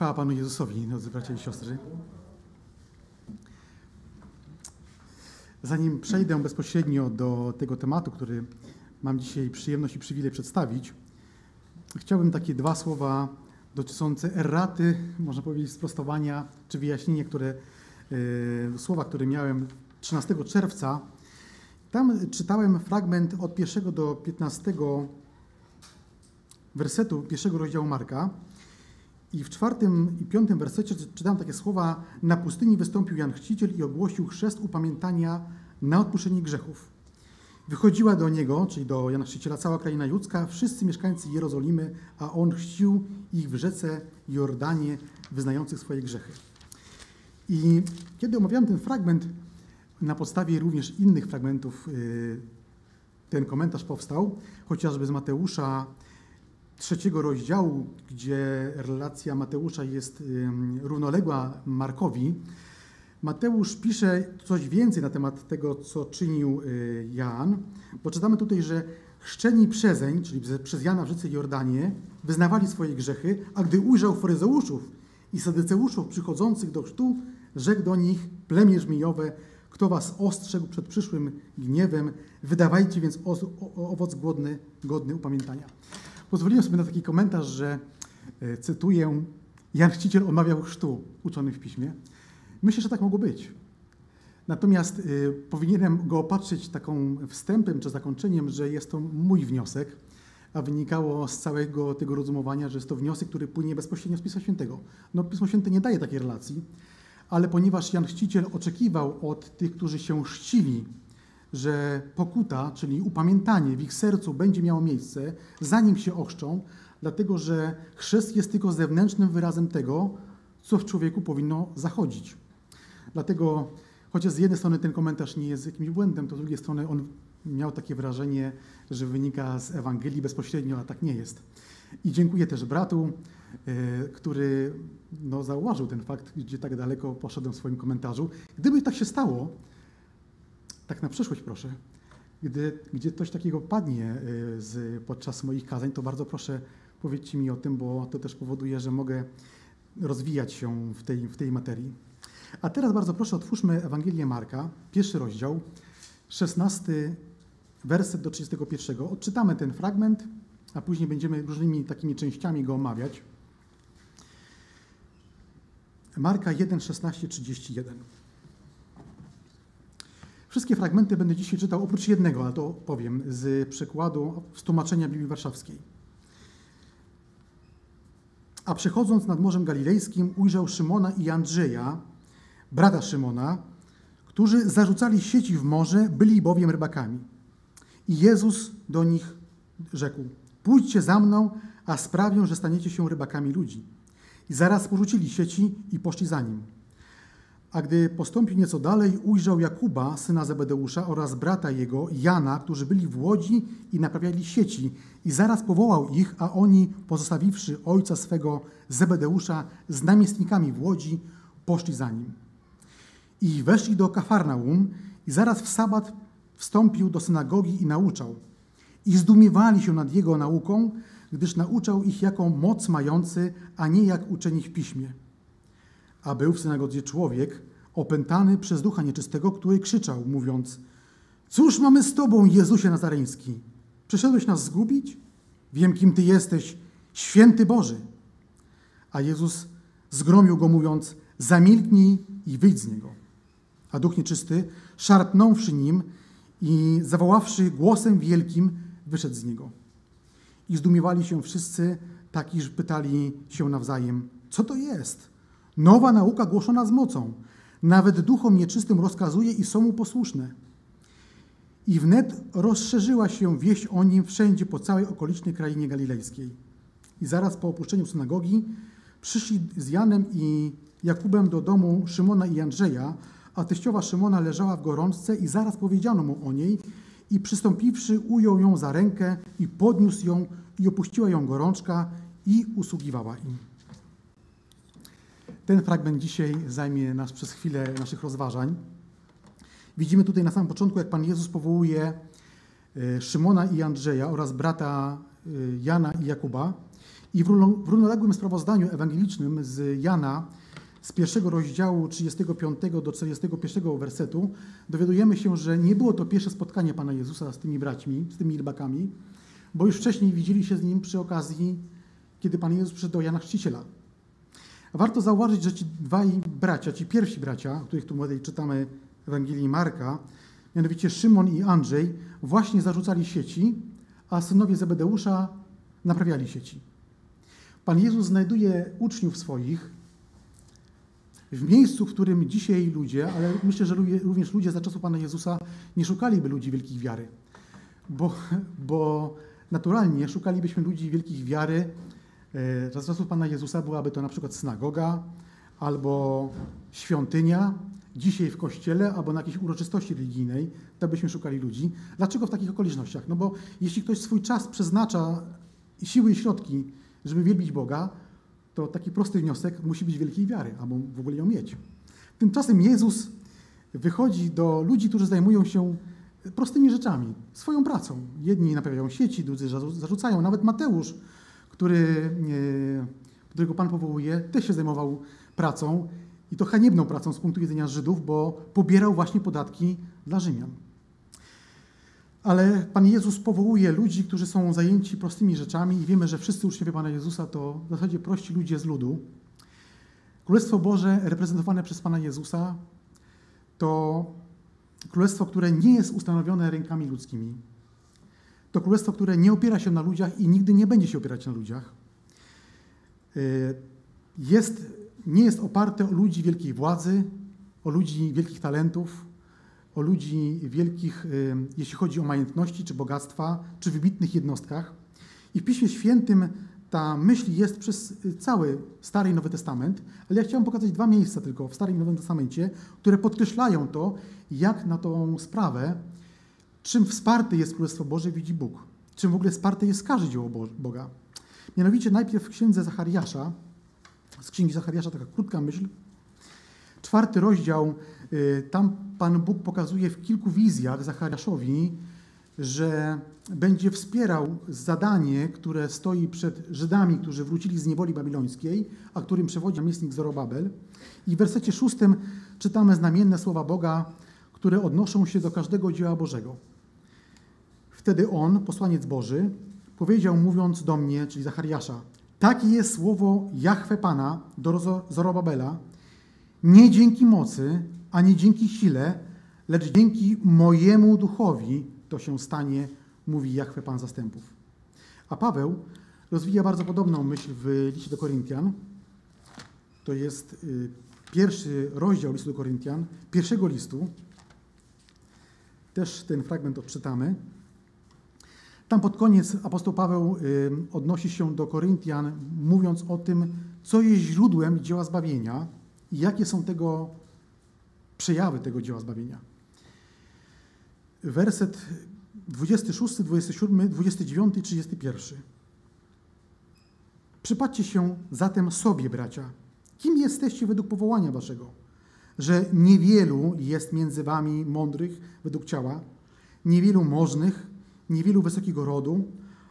Chwała Panu Jezusowi, drodzy bracia i siostry. Zanim przejdę bezpośrednio do tego tematu, który mam dzisiaj przyjemność i przywilej przedstawić, chciałbym takie dwa słowa dotyczące erraty, można powiedzieć sprostowania czy wyjaśnienia, które, yy, słowa, które miałem 13 czerwca. Tam czytałem fragment od pierwszego do 15 wersetu pierwszego rozdziału Marka. I w czwartym i piątym wersecie czytam takie słowa: Na pustyni wystąpił Jan Chrzciciel i ogłosił chrzest upamiętania na odpuszczenie grzechów. Wychodziła do niego, czyli do Jana Chrzciciela, cała kraina judzka, wszyscy mieszkańcy Jerozolimy, a on chrzcił ich w rzece Jordanie, wyznających swoje grzechy. I kiedy omawiałem ten fragment, na podstawie również innych fragmentów y, ten komentarz powstał, chociażby z Mateusza trzeciego rozdziału, gdzie relacja Mateusza jest równoległa Markowi, Mateusz pisze coś więcej na temat tego, co czynił y, Jan, bo czytamy tutaj, że chrzczeni przezeń, czyli przez Jana w rzece Jordanie, wyznawali swoje grzechy, a gdy ujrzał faryzeuszów i sadyceuszów przychodzących do chrztu, rzekł do nich plemię żmijowe, kto was ostrzegł przed przyszłym gniewem, wydawajcie więc owoc głodny, godny upamiętania. Pozwoliłem sobie na taki komentarz, że e, cytuję, Jan Chrzciciel omawiał chrztu uczony w piśmie. Myślę, że tak mogło być. Natomiast y, powinienem go opatrzyć taką wstępem czy zakończeniem, że jest to mój wniosek, a wynikało z całego tego rozumowania, że jest to wniosek, który płynie bezpośrednio z Pisma Świętego. No, Pismo Święte nie daje takiej relacji, ale ponieważ Jan Chrzciciel oczekiwał od tych, którzy się chrzcili, że pokuta, czyli upamiętanie w ich sercu będzie miało miejsce, zanim się ochrzczą, dlatego że chrzest jest tylko zewnętrznym wyrazem tego, co w człowieku powinno zachodzić. Dlatego, chociaż z jednej strony ten komentarz nie jest jakimś błędem, to z drugiej strony on miał takie wrażenie, że wynika z Ewangelii bezpośrednio, a tak nie jest. I dziękuję też bratu, e, który no, zauważył ten fakt, gdzie tak daleko poszedłem w swoim komentarzu. Gdyby tak się stało, tak na przyszłość proszę, gdy, gdzie coś takiego padnie y, z, podczas moich kazań, to bardzo proszę powiedzcie mi o tym, bo to też powoduje, że mogę rozwijać się w tej, w tej materii. A teraz bardzo proszę otwórzmy Ewangelię Marka, pierwszy rozdział, 16 werset do 31. Odczytamy ten fragment, a później będziemy różnymi takimi częściami go omawiać. Marka 1, 16, 31. Wszystkie fragmenty będę dzisiaj czytał, oprócz jednego, ale to powiem, z przekładu, z tłumaczenia Biblii Warszawskiej. A przechodząc nad Morzem Galilejskim, ujrzał Szymona i Andrzeja, brata Szymona, którzy zarzucali sieci w morze, byli bowiem rybakami. I Jezus do nich rzekł: Pójdźcie za mną, a sprawię, że staniecie się rybakami ludzi. I zaraz porzucili sieci i poszli za nim. A gdy postąpił nieco dalej, ujrzał Jakuba, syna Zebedeusza oraz brata jego, Jana, którzy byli w łodzi i naprawiali sieci. I zaraz powołał ich, a oni, pozostawiwszy ojca swego Zebedeusza z namiestnikami w łodzi, poszli za nim. I weszli do Kafarnaum i zaraz w sabat wstąpił do synagogi i nauczał. I zdumiewali się nad jego nauką, gdyż nauczał ich jako moc mający, a nie jak uczeni w piśmie. A był w synagodze człowiek opętany przez ducha nieczystego, który krzyczał, mówiąc: Cóż mamy z tobą, Jezusie Nazareński? Przyszedłeś nas zgubić? Wiem, kim ty jesteś, święty Boży. A Jezus zgromił go, mówiąc: Zamilknij i wyjdź z niego. A duch nieczysty, szarpnąwszy nim i zawoławszy głosem wielkim, wyszedł z niego. I zdumiewali się wszyscy, tak iż pytali się nawzajem: Co to jest? Nowa nauka głoszona z mocą. Nawet duchom nieczystym rozkazuje i są mu posłuszne. I wnet rozszerzyła się wieść o nim wszędzie po całej okolicznej krainie galilejskiej. I zaraz po opuszczeniu synagogi przyszli z Janem i Jakubem do domu Szymona i Andrzeja, a teściowa Szymona leżała w gorączce i zaraz powiedziano mu o niej i przystąpiwszy ujął ją za rękę i podniósł ją i opuściła ją gorączka i usługiwała im. Ten fragment dzisiaj zajmie nas przez chwilę naszych rozważań. Widzimy tutaj na samym początku, jak Pan Jezus powołuje e, Szymona i Andrzeja oraz brata e, Jana i Jakuba. I w równo- w równoległym sprawozdaniu ewangelicznym z Jana z pierwszego rozdziału 35 do 41 wersetu dowiadujemy się, że nie było to pierwsze spotkanie Pana Jezusa z tymi braćmi, z tymi rybakami, bo już wcześniej widzieli się z nim przy okazji, kiedy Pan Jezus przyszedł do Jana Chrzciciela. Warto zauważyć, że ci dwaj bracia, ci pierwsi bracia, o których tu tutaj czytamy w Ewangelii Marka, mianowicie Szymon i Andrzej, właśnie zarzucali sieci, a synowie Zebedeusza naprawiali sieci. Pan Jezus znajduje uczniów swoich w miejscu, w którym dzisiaj ludzie, ale myślę, że również ludzie za czasów Pana Jezusa nie szukaliby ludzi wielkich wiary, bo, bo naturalnie szukalibyśmy ludzi wielkich wiary. E, Za czasów Pana Jezusa byłaby to na przykład synagoga albo świątynia, dzisiaj w kościele albo na jakiejś uroczystości religijnej, to byśmy szukali ludzi. Dlaczego w takich okolicznościach? No bo jeśli ktoś swój czas przeznacza, siły i środki, żeby wielbić Boga, to taki prosty wniosek musi być wielkiej wiary, albo w ogóle ją mieć. Tymczasem Jezus wychodzi do ludzi, którzy zajmują się prostymi rzeczami, swoją pracą. Jedni naprawiają sieci, drudzy zarzu- zarzucają. Nawet Mateusz, który, e, którego Pan powołuje, też się zajmował pracą i to haniebną pracą z punktu widzenia Żydów, bo pobierał właśnie podatki dla Rzymian. Ale Pan Jezus powołuje ludzi, którzy są zajęci prostymi rzeczami i wiemy, że wszyscy uczniowie Pana Jezusa to w zasadzie prości ludzie z ludu. Królestwo Boże reprezentowane przez Pana Jezusa to królestwo, które nie jest ustanowione rękami ludzkimi. To królestwo, które nie opiera się na ludziach i nigdy nie będzie się opierać na ludziach. Y, Jest, nie jest oparte o ludzi wielkiej władzy, o ludzi wielkich talentów, o ludzi wielkich, y, jeśli chodzi o majątności, czy bogactwa, czy wybitnych jednostkach. I w Piśmie Świętym ta myśl jest przez cały Stary i Nowy Testament, ale ja chciałem pokazać dwa miejsca tylko w Starym i Nowym Testamencie, które podkreślają to, jak na tą sprawę, czym wsparte jest Królestwo Boże, widzi Bóg. Czym w ogóle wsparte jest każde dzieło Bo- Boga. Mianowicie najpierw w księdze Zachariasza, z księgi Zachariasza taka krótka myśl, czwarty rozdział, y, tam Pan Bóg pokazuje w kilku wizjach Zachariaszowi, że będzie wspierał zadanie, które stoi przed Żydami, którzy wrócili z niewoli babilońskiej, a którym przewodzi namiestnik Zorobabel. I w wersecie szóstym czytamy znamienne słowa Boga, które odnoszą się do każdego dzieła Bożego. Wtedy on, posłaniec Boży, powiedział, mówiąc do mnie, czyli Zachariasza, takie jest słowo Jahwe Pana do Zorobabela, nie dzięki mocy, ani dzięki sile, lecz dzięki mojemu duchowi to się stanie, mówi Jahwe Pan zastępów. A Paweł rozwija bardzo podobną myśl w liście do Koryntian. To jest y, pierwszy rozdział listu do Koryntian, pierwszego listu. Też ten fragment odczytamy. Tam pod koniec apostoł Paweł y, odnosi się do Koryntian, mówiąc o tym, co jest źródłem dzieła zbawienia i jakie są tego przejawy tego dzieła zbawienia. Werset 26, 27, 29 i 31. Przypatrzcie się zatem sobie, bracia. Kim jesteście według powołania waszego? Że niewielu jest między wami mądrych według ciała, niewielu możnych, niewielu wysokiego rodu,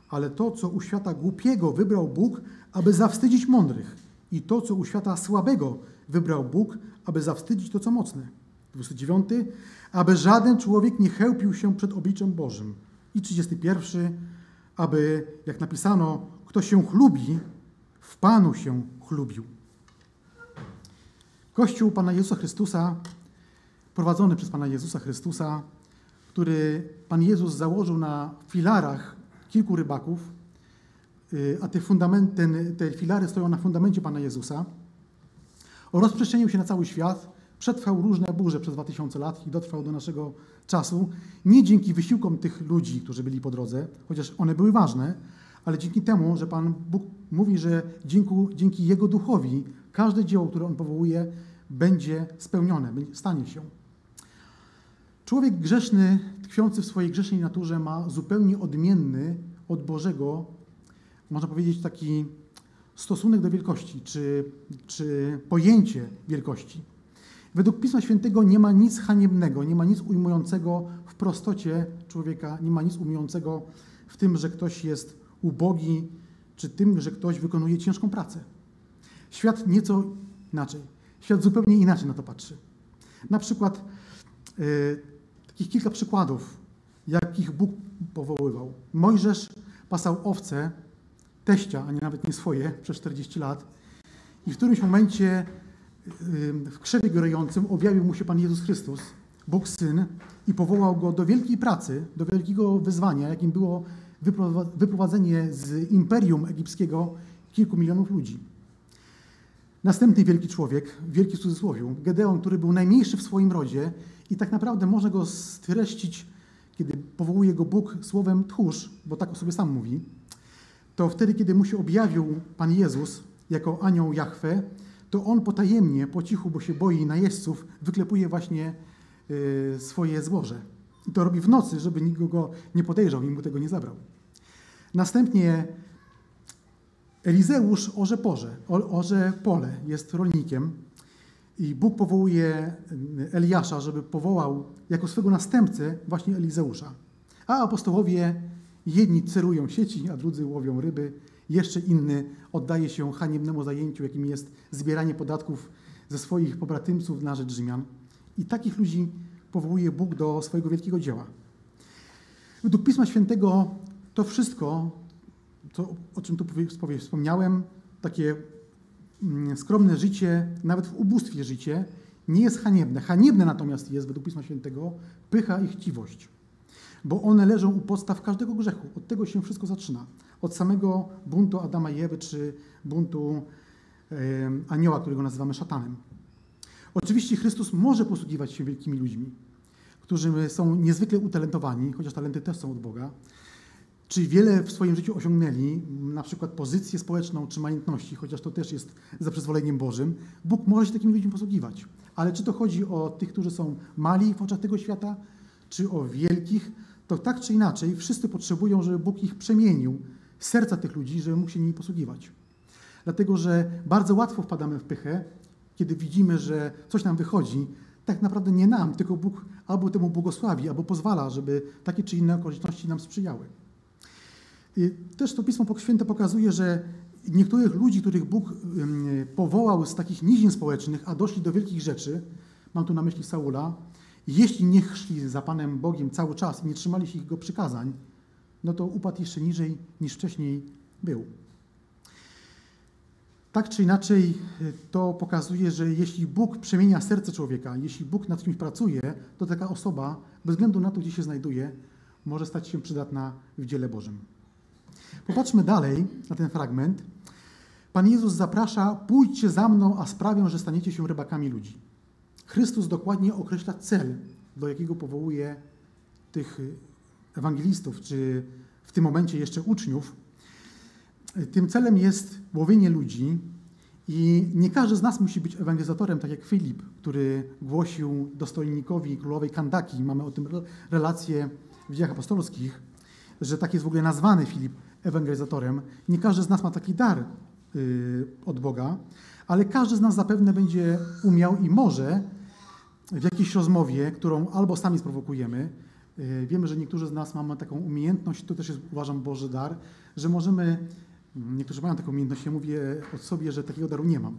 ale to, co u świata głupiego wybrał Bóg, aby zawstydzić mądrych, i to, co u świata słabego wybrał Bóg, aby zawstydzić to, co mocne. 29. Aby żaden człowiek nie chełpił się przed obliczem Bożym. I 31. Aby, jak napisano, kto się chlubi, w Panu się chlubił. Kościół Pana Jezusa Chrystusa, prowadzony przez Pana Jezusa Chrystusa, który Pan Jezus założył na filarach kilku rybaków, y, a te, fundament, ten, te filary stoją na fundamencie Pana Jezusa, rozprzestrzenił się na cały świat, przetrwał różne burze przez 2000 lat i dotrwał do naszego czasu, nie dzięki wysiłkom tych ludzi, którzy byli po drodze, chociaż one były ważne, ale dzięki temu, że Pan Bóg mówi, że dzięki, dzięki Jego duchowi każde dzieło, które On powołuje, będzie spełnione, stanie się. Człowiek grzeszny, tkwiący w swojej grzesznej naturze, ma zupełnie odmienny od Bożego, można powiedzieć, taki stosunek do wielkości, czy, czy pojęcie wielkości. Według Pisma Świętego nie ma nic haniebnego, nie ma nic ujmującego w prostocie człowieka, nie ma nic ujmującego w tym, że ktoś jest ubogi, czy tym, że ktoś wykonuje ciężką pracę. Świat nieco inaczej. Świat zupełnie inaczej na to patrzy. Na przykład yy, takich kilka przykładów, jakich Bóg powoływał. Mojżesz pasał owce teścia, a nie nawet nie swoje, przez 40 lat. I w którymś momencie w krzewie gorejącym objawił mu się Pan Jezus Chrystus, Bóg Syn, i powołał go do wielkiej pracy, do wielkiego wyzwania, jakim było wyprowadzenie z imperium egipskiego kilku milionów ludzi. Następny wielki człowiek, wielki w cudzysłowie, Gedeon, który był najmniejszy w swoim rodzie i tak naprawdę można go streścić, kiedy powołuje go Bóg słowem tchórz, bo tak o sobie sam mówi, to wtedy, kiedy mu się objawił Pan Jezus jako anioł Jahwe, to on potajemnie, po cichu, bo się boi najeźdźców, wyklepuje właśnie y, swoje złoże. I to robi w nocy, żeby nikt go nie podejrzał i mu tego nie zabrał. Następnie Elizeusz orze, pole, jest rolnikiem i Bóg powołuje Eliasza, żeby powołał jako swego następcę właśnie Elizeusza. A apostołowie jedni cerują sieci, a drudzy łowią ryby, jeszcze inny oddaje się haniebnemu zajęciu, jakim jest zbieranie podatków ze swoich pobratymców na rzecz Rzymian. I takich ludzi powołuje Bóg do swojego wielkiego dzieła. Według Pisma Świętego to wszystko, to, o czym tu wspomniałem, takie mm, skromne życie, nawet w ubóstwie życie, nie jest haniebne. Haniebne natomiast jest, według Pisma Świętego, pycha i chciwość. Bo one leżą u podstaw każdego grzechu. Od tego się wszystko zaczyna od samego buntu Adama i Ewy, czy buntu anioła, którego nazywamy szatanem. Oczywiście Chrystus może posługiwać się wielkimi ludźmi, którzy są niezwykle utalentowani, chociaż talenty też są od Boga, czy wiele w swoim życiu osiągnęli, na przykład pozycję społeczną czy majątności, chociaż to też jest za przyzwoleniem Bożym, Bóg może się takimi ludźmi posługiwać. Ale czy to chodzi o tych, którzy są mali w oczach tego świata, czy o wielkich, to tak czy inaczej wszyscy potrzebują, żeby Bóg ich przemienił serca tych ludzi, żeby mógł się nimi posługiwać. Dlatego, że bardzo łatwo wpadamy w pychę, kiedy widzimy, że coś nam wychodzi, tak naprawdę nie nam, tylko Bóg albo temu błogosławi, albo pozwala, żeby takie czy inne okoliczności nam sprzyjały. Też to Pismo Święte pokazuje, że niektórych ludzi, których Bóg powołał z takich nizin społecznych, a doszli do wielkich rzeczy, mam tu na myśli Saula, jeśli nie szli za Panem Bogiem cały czas i nie trzymali się Jego przykazań, no to upadł jeszcze niżej niż wcześniej był. Tak czy inaczej, to pokazuje, że jeśli Bóg przemienia serce człowieka, jeśli Bóg nad kimś pracuje, to taka osoba, bez względu na to, gdzie się znajduje, może stać się przydatna w dziele Bożym. Popatrzmy dalej na ten fragment. Pan Jezus zaprasza: pójdźcie za mną, a sprawią, że staniecie się rybakami ludzi. Chrystus dokładnie określa cel, do jakiego powołuje tych ewangelistów, czy w tym momencie jeszcze uczniów, tym celem jest łowienie ludzi i nie każdy z nas musi być ewangelizatorem, tak jak Filip, który głosił dostojnikowi królowej Kandaki. Mamy o tym relację w dziejach apostolskich, że tak jest w ogóle nazwany Filip ewangelizatorem. Nie każdy z nas ma taki dar y, od Boga, ale każdy z nas zapewne będzie umiał i może w jakiejś rozmowie, którą albo sami sprowokujemy, E, wiemy, że niektórzy z nas mamy taką umiejętność, to też jest, uważam, Boży dar, że możemy, mm, niektórzy mają taką umiejętność, ja mówię od sobie, że takiego daru nie mam,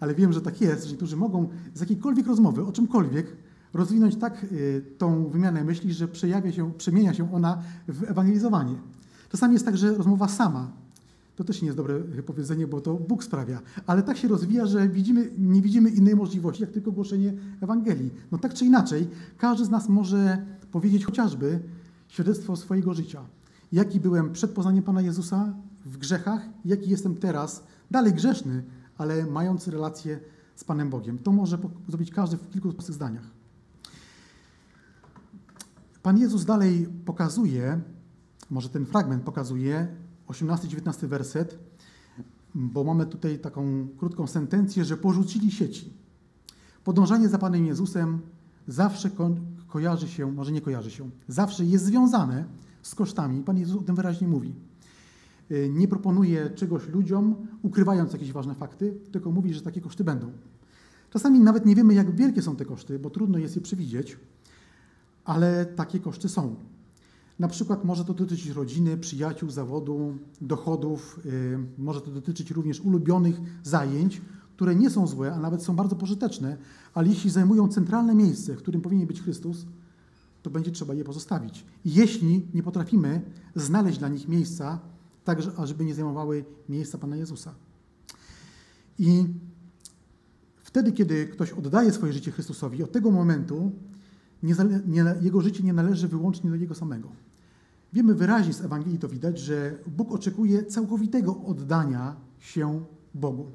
ale wiem, że tak jest, że niektórzy mogą z jakiejkolwiek rozmowy, o czymkolwiek, rozwinąć tak e, tą wymianę myśli, że przejawia się, przemienia się ona w ewangelizowanie. Czasami jest tak, że rozmowa sama, to też nie jest dobre powiedzenie, bo to Bóg sprawia, ale tak się rozwija, że widzimy, nie widzimy innej możliwości, jak tylko głoszenie Ewangelii. No tak czy inaczej, każdy z nas może powiedzieć chociażby świadectwo swojego życia. Jaki byłem przed poznaniem Pana Jezusa w grzechach, jaki jestem teraz, dalej grzeszny, ale mając relację z Panem Bogiem. To może zrobić każdy w kilku prostych zdaniach. Pan Jezus dalej pokazuje, może ten fragment pokazuje, 18-19 werset, bo mamy tutaj taką krótką sentencję, że porzucili sieci. Podążanie za Panem Jezusem zawsze kojarzy się, może nie kojarzy się, zawsze jest związane z kosztami. Pan Jezus o tym wyraźnie mówi. Y, nie proponuje czegoś ludziom, ukrywając jakieś ważne fakty, tylko mówi, że takie koszty będą. Czasami nawet nie wiemy, jak wielkie są te koszty, bo trudno jest je przewidzieć, ale takie koszty są. Na przykład może to dotyczyć rodziny, przyjaciół, zawodu, dochodów, y, może to dotyczyć również ulubionych zajęć, które nie są złe, a nawet są bardzo pożyteczne, ale jeśli zajmują centralne miejsce, w którym powinien być Chrystus, to będzie trzeba je pozostawić. Jeśli nie potrafimy znaleźć dla nich miejsca, tak ażeby nie zajmowały miejsca Pana Jezusa. I wtedy, kiedy ktoś oddaje swoje życie Chrystusowi, od tego momentu nie, nie, jego życie nie należy wyłącznie do Niego samego. Wiemy wyraźnie z Ewangelii to widać, że Bóg oczekuje całkowitego oddania się Bogu.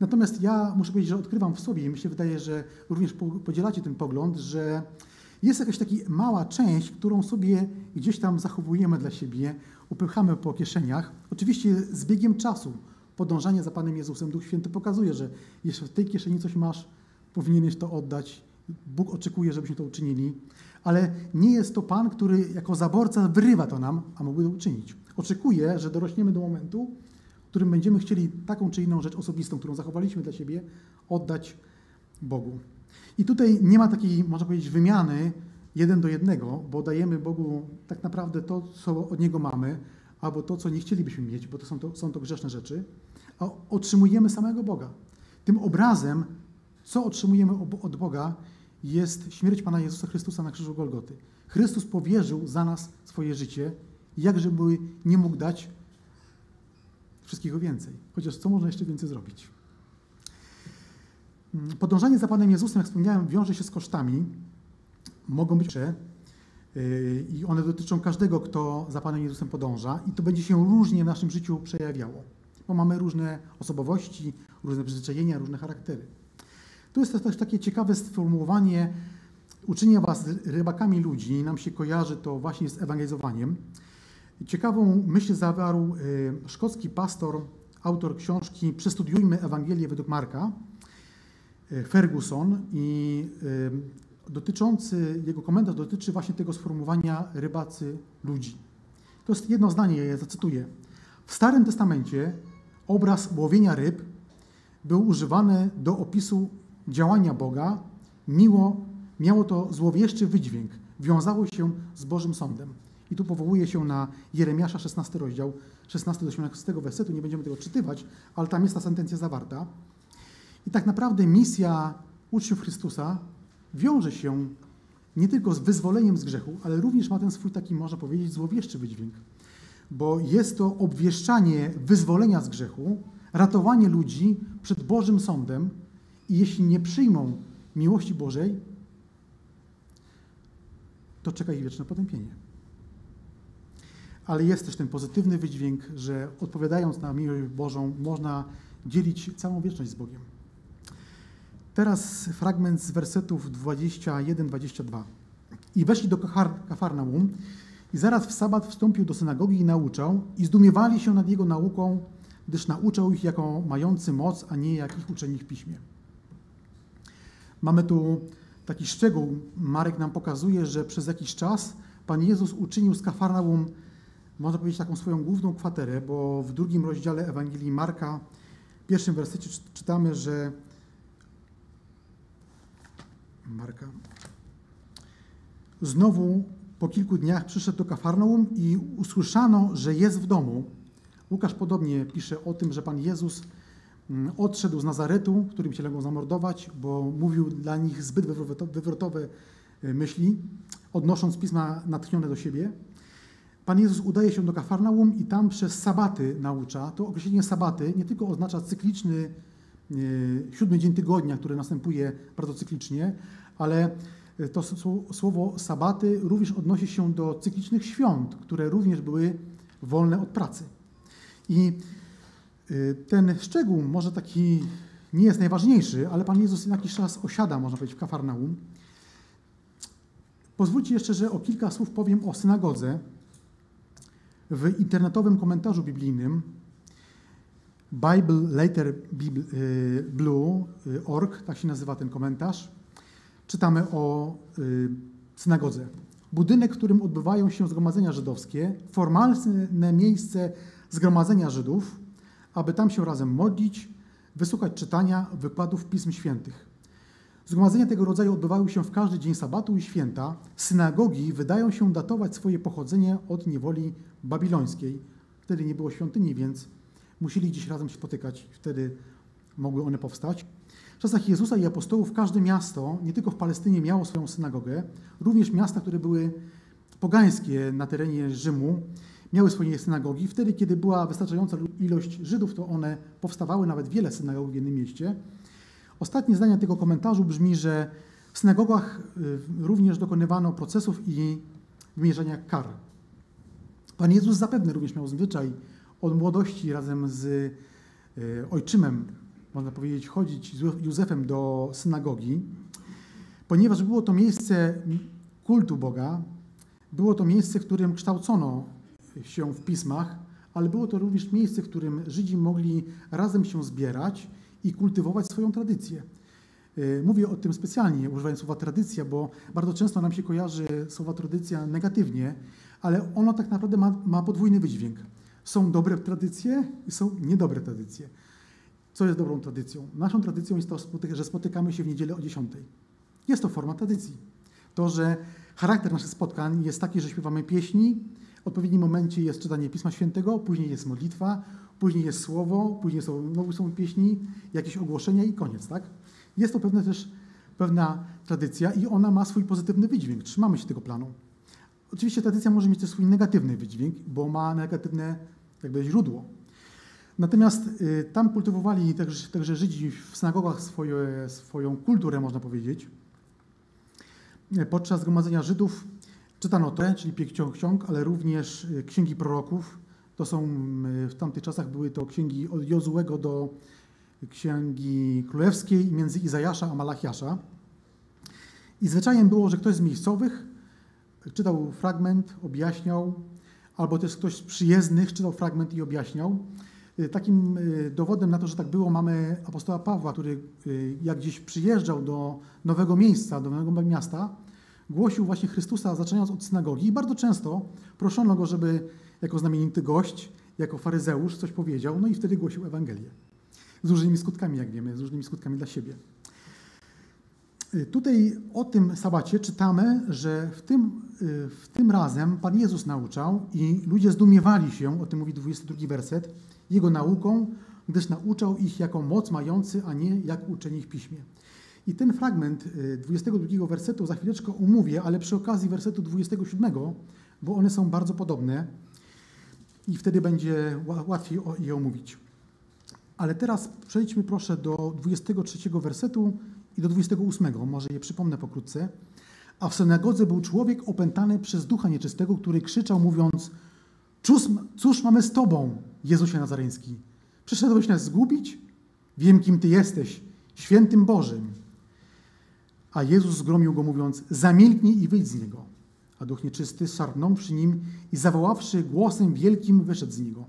Natomiast ja muszę powiedzieć, że odkrywam w sobie i mi się wydaje, że również podzielacie ten pogląd, że jest jakaś taka mała część, którą sobie gdzieś tam zachowujemy dla siebie, upychamy po kieszeniach. Oczywiście z biegiem czasu, podążanie za Panem Jezusem, Duch Święty pokazuje, że jeśli w tej kieszeni coś masz, powinieneś to oddać. Bóg oczekuje, żebyśmy to uczynili, ale nie jest to Pan, który jako zaborca wyrywa to nam, a mógłby to uczynić. Oczekuje, że dorośniemy do momentu, w którym będziemy chcieli taką czy inną rzecz osobistą, którą zachowaliśmy dla siebie, oddać Bogu. I tutaj nie ma takiej, można powiedzieć, wymiany jeden do jednego, bo dajemy Bogu tak naprawdę to, co od Niego mamy, albo to, co nie chcielibyśmy mieć, bo to są to, są to grzeszne rzeczy, a otrzymujemy samego Boga. Tym obrazem, co otrzymujemy od Boga, jest śmierć Pana Jezusa Chrystusa na krzyżu Golgoty. Chrystus powierzył za nas swoje życie, jakżeby nie mógł dać wszystkiego więcej. Chociaż co można jeszcze więcej zrobić? Podążanie za Panem Jezusem, jak wspomniałem, wiąże się z kosztami. Mogą być yy, i one dotyczą każdego, kto za Panem Jezusem podąża i to będzie się różnie w naszym życiu przejawiało, bo mamy różne osobowości, różne przyzwyczajenia, różne charaktery. Tu jest też takie ciekawe sformułowanie uczynienia was rybakami ludzi. Nam się kojarzy to właśnie z ewangelizowaniem. Ciekawą myśl zawarł yy, szkocki pastor, autor książki Przestudiujmy Ewangelię według Marka, E, Ferguson i dotyczący, jego komentarz dotyczy właśnie tego sformułowania rybacy ludzi. To jest jedno zdanie, ja je zacytuję. W Starym Testamencie obraz łowienia ryb był używany do opisu działania Boga, miło, miało to złowieszczy wydźwięk, wiązało się z Bożym Sądem. I tu powołuje się na Jeremiasza 16 rozdział, 16 do 18 wersetu, nie będziemy tego czytywać, ale tam jest ta sentencja zawarta. I tak naprawdę misja uczniów Chrystusa wiąże się nie tylko z wyzwoleniem z grzechu, ale również ma ten swój taki, można powiedzieć, złowieszczy wydźwięk. Bo jest to obwieszczanie wyzwolenia z grzechu, ratowanie ludzi przed Bożym sądem i jeśli nie przyjmą miłości Bożej, to czeka ich wieczne potępienie. Ale jest też ten pozytywny wydźwięk, że odpowiadając na miłość Bożą, można dzielić całą wieczność z Bogiem. Teraz fragment z wersetów 21-22. I weszli do Kafarnaum i zaraz w sabat wstąpił do synagogi i nauczał i zdumiewali się nad jego nauką, gdyż nauczał ich jako mający moc, a nie jak ich uczeni w piśmie. Mamy tu taki szczegół. Marek nam pokazuje, że przez jakiś czas Pan Jezus uczynił z Kafarnaum, można powiedzieć, taką swoją główną kwaterę, bo w drugim rozdziale Ewangelii Marka, w pierwszym wersecie czytamy, że Marka. Znowu po kilku dniach przyszedł do Kafarnaum i usłyszano, że jest w domu. Łukasz podobnie pisze o tym, że Pan Jezus odszedł z Nazaretu, którym się go zamordować, bo mówił dla nich zbyt wywrotowe e, myśli, odnosząc pisma natchnione do siebie. Pan Jezus udaje się do Kafarnaum i tam przez sabaty naucza. To określenie sabaty nie tylko oznacza cykliczny E, siódmy dzień tygodnia, który następuje bardzo cyklicznie, ale to słowo sabaty również odnosi się do cyklicznych świąt, które również były wolne od pracy. I ten szczegół może taki nie jest najważniejszy, ale Pan Jezus na jakiś czas osiada, można powiedzieć, w Kafarnaum. Pozwólcie jeszcze, że o kilka słów powiem o synagodze. W internetowym komentarzu biblijnym Bible Later y, tak się nazywa ten komentarz, czytamy o y, synagodze. Budynek, w którym odbywają się zgromadzenia żydowskie, formalne miejsce zgromadzenia Żydów, aby tam się razem modlić, wysłuchać czytania wykładów Pism Świętych. Zgromadzenia tego rodzaju odbywały się w każdy dzień sabatu i święta. Synagogi wydają się datować swoje pochodzenie od niewoli babilońskiej. Wtedy nie było świątyni, więc musieli gdzieś razem się spotykać. Wtedy mogły one powstać. W czasach Jezusa i apostołów każde miasto, nie tylko w Palestynie, miało swoją synagogę. Również miasta, które były pogańskie na terenie Rzymu, miały swoje synagogi. Wtedy, kiedy była wystarczająca ilość Żydów, to one powstawały, nawet wiele synagog w jednym mieście. Ostatnie zdanie tego komentarzu brzmi, że w synagogach y, również dokonywano procesów i wymierzania kar. Pan Jezus zapewne również miał zwyczaj od młodości razem z y, ojczymem, można powiedzieć, chodzić z Józefem do synagogi, ponieważ było to miejsce kultu Boga, było to miejsce, w którym kształcono się w pismach, ale było to również miejsce, w którym Żydzi mogli razem się zbierać i kultywować swoją tradycję. Y, mówię o tym specjalnie, używając słowa tradycja, bo bardzo często nam się kojarzy słowa tradycja negatywnie, ale ono tak naprawdę ma, ma podwójny wydźwięk. Są dobre tradycje i są niedobre tradycje. Co jest dobrą tradycją? Naszą tradycją jest to, że spotykamy się w niedzielę o 10. Jest to forma tradycji. To, że charakter naszych spotkań jest taki, że śpiewamy pieśni, w odpowiednim momencie jest czytanie Pisma Świętego, później jest modlitwa, później jest słowo, później są, znowu są pieśni, jakieś ogłoszenia i koniec, tak? Jest to pewne też pewna tradycja i ona ma swój pozytywny wydźwięk. Trzymamy się tego planu. Oczywiście tradycja może mieć też swój negatywny wydźwięk, bo ma negatywne jakby źródło. Natomiast y, tam kultywowali także, także Żydzi w synagogach swoje, swoją kulturę, można powiedzieć. Podczas zgromadzenia Żydów czytano to, czyli pięć ksiąg, ale również y, księgi proroków. To są, y, w tamtych czasach były to księgi od Jozułego do księgi królewskiej między Izajasza a Malachiasza. I zwyczajem było, że ktoś z miejscowych czytał fragment, objaśniał, albo też ktoś z przyjezdnych czytał fragment i objaśniał. Y, takim dowodem na to, że tak było, mamy apostoła Pawła, który jak gdzieś przyjeżdżał do nowego miejsca, do nowego miasta, głosił właśnie Chrystusa, zaczynając od synagogi. I bardzo często proszono go, żeby jako znamienity gość, jako faryzeusz coś powiedział, no i wtedy głosił Ewangelię. Z różnymi skutkami, jak wiemy, z różnymi skutkami dla siebie. Tutaj o tym sabacie czytamy, że w tym, w tym razem Pan Jezus nauczał i ludzie zdumiewali się, o tym mówi 22 werset, jego nauką, gdyż nauczał ich jako moc mający, a nie jak uczeni w piśmie. I ten fragment 22 y, wersetu za chwileczkę umówię, ale przy okazji wersetu 27, bo one są bardzo podobne i wtedy będzie łatwiej je omówić. Ale teraz przejdźmy proszę do 23 wersetu i do 28, może je przypomnę pokrótce. A w synagodze był człowiek opętany przez ducha nieczystego, który krzyczał mówiąc Cóż, cóż mamy z Tobą, Jezusie Nazareński? Przyszedłeś nas zgubić? Wiem, kim Ty jesteś, świętym Bożym. A Jezus zgromił go, mówiąc: Zamilknij i wyjdź z niego. A duch nieczysty szarpnął przy nim i zawoławszy głosem wielkim, wyszedł z niego.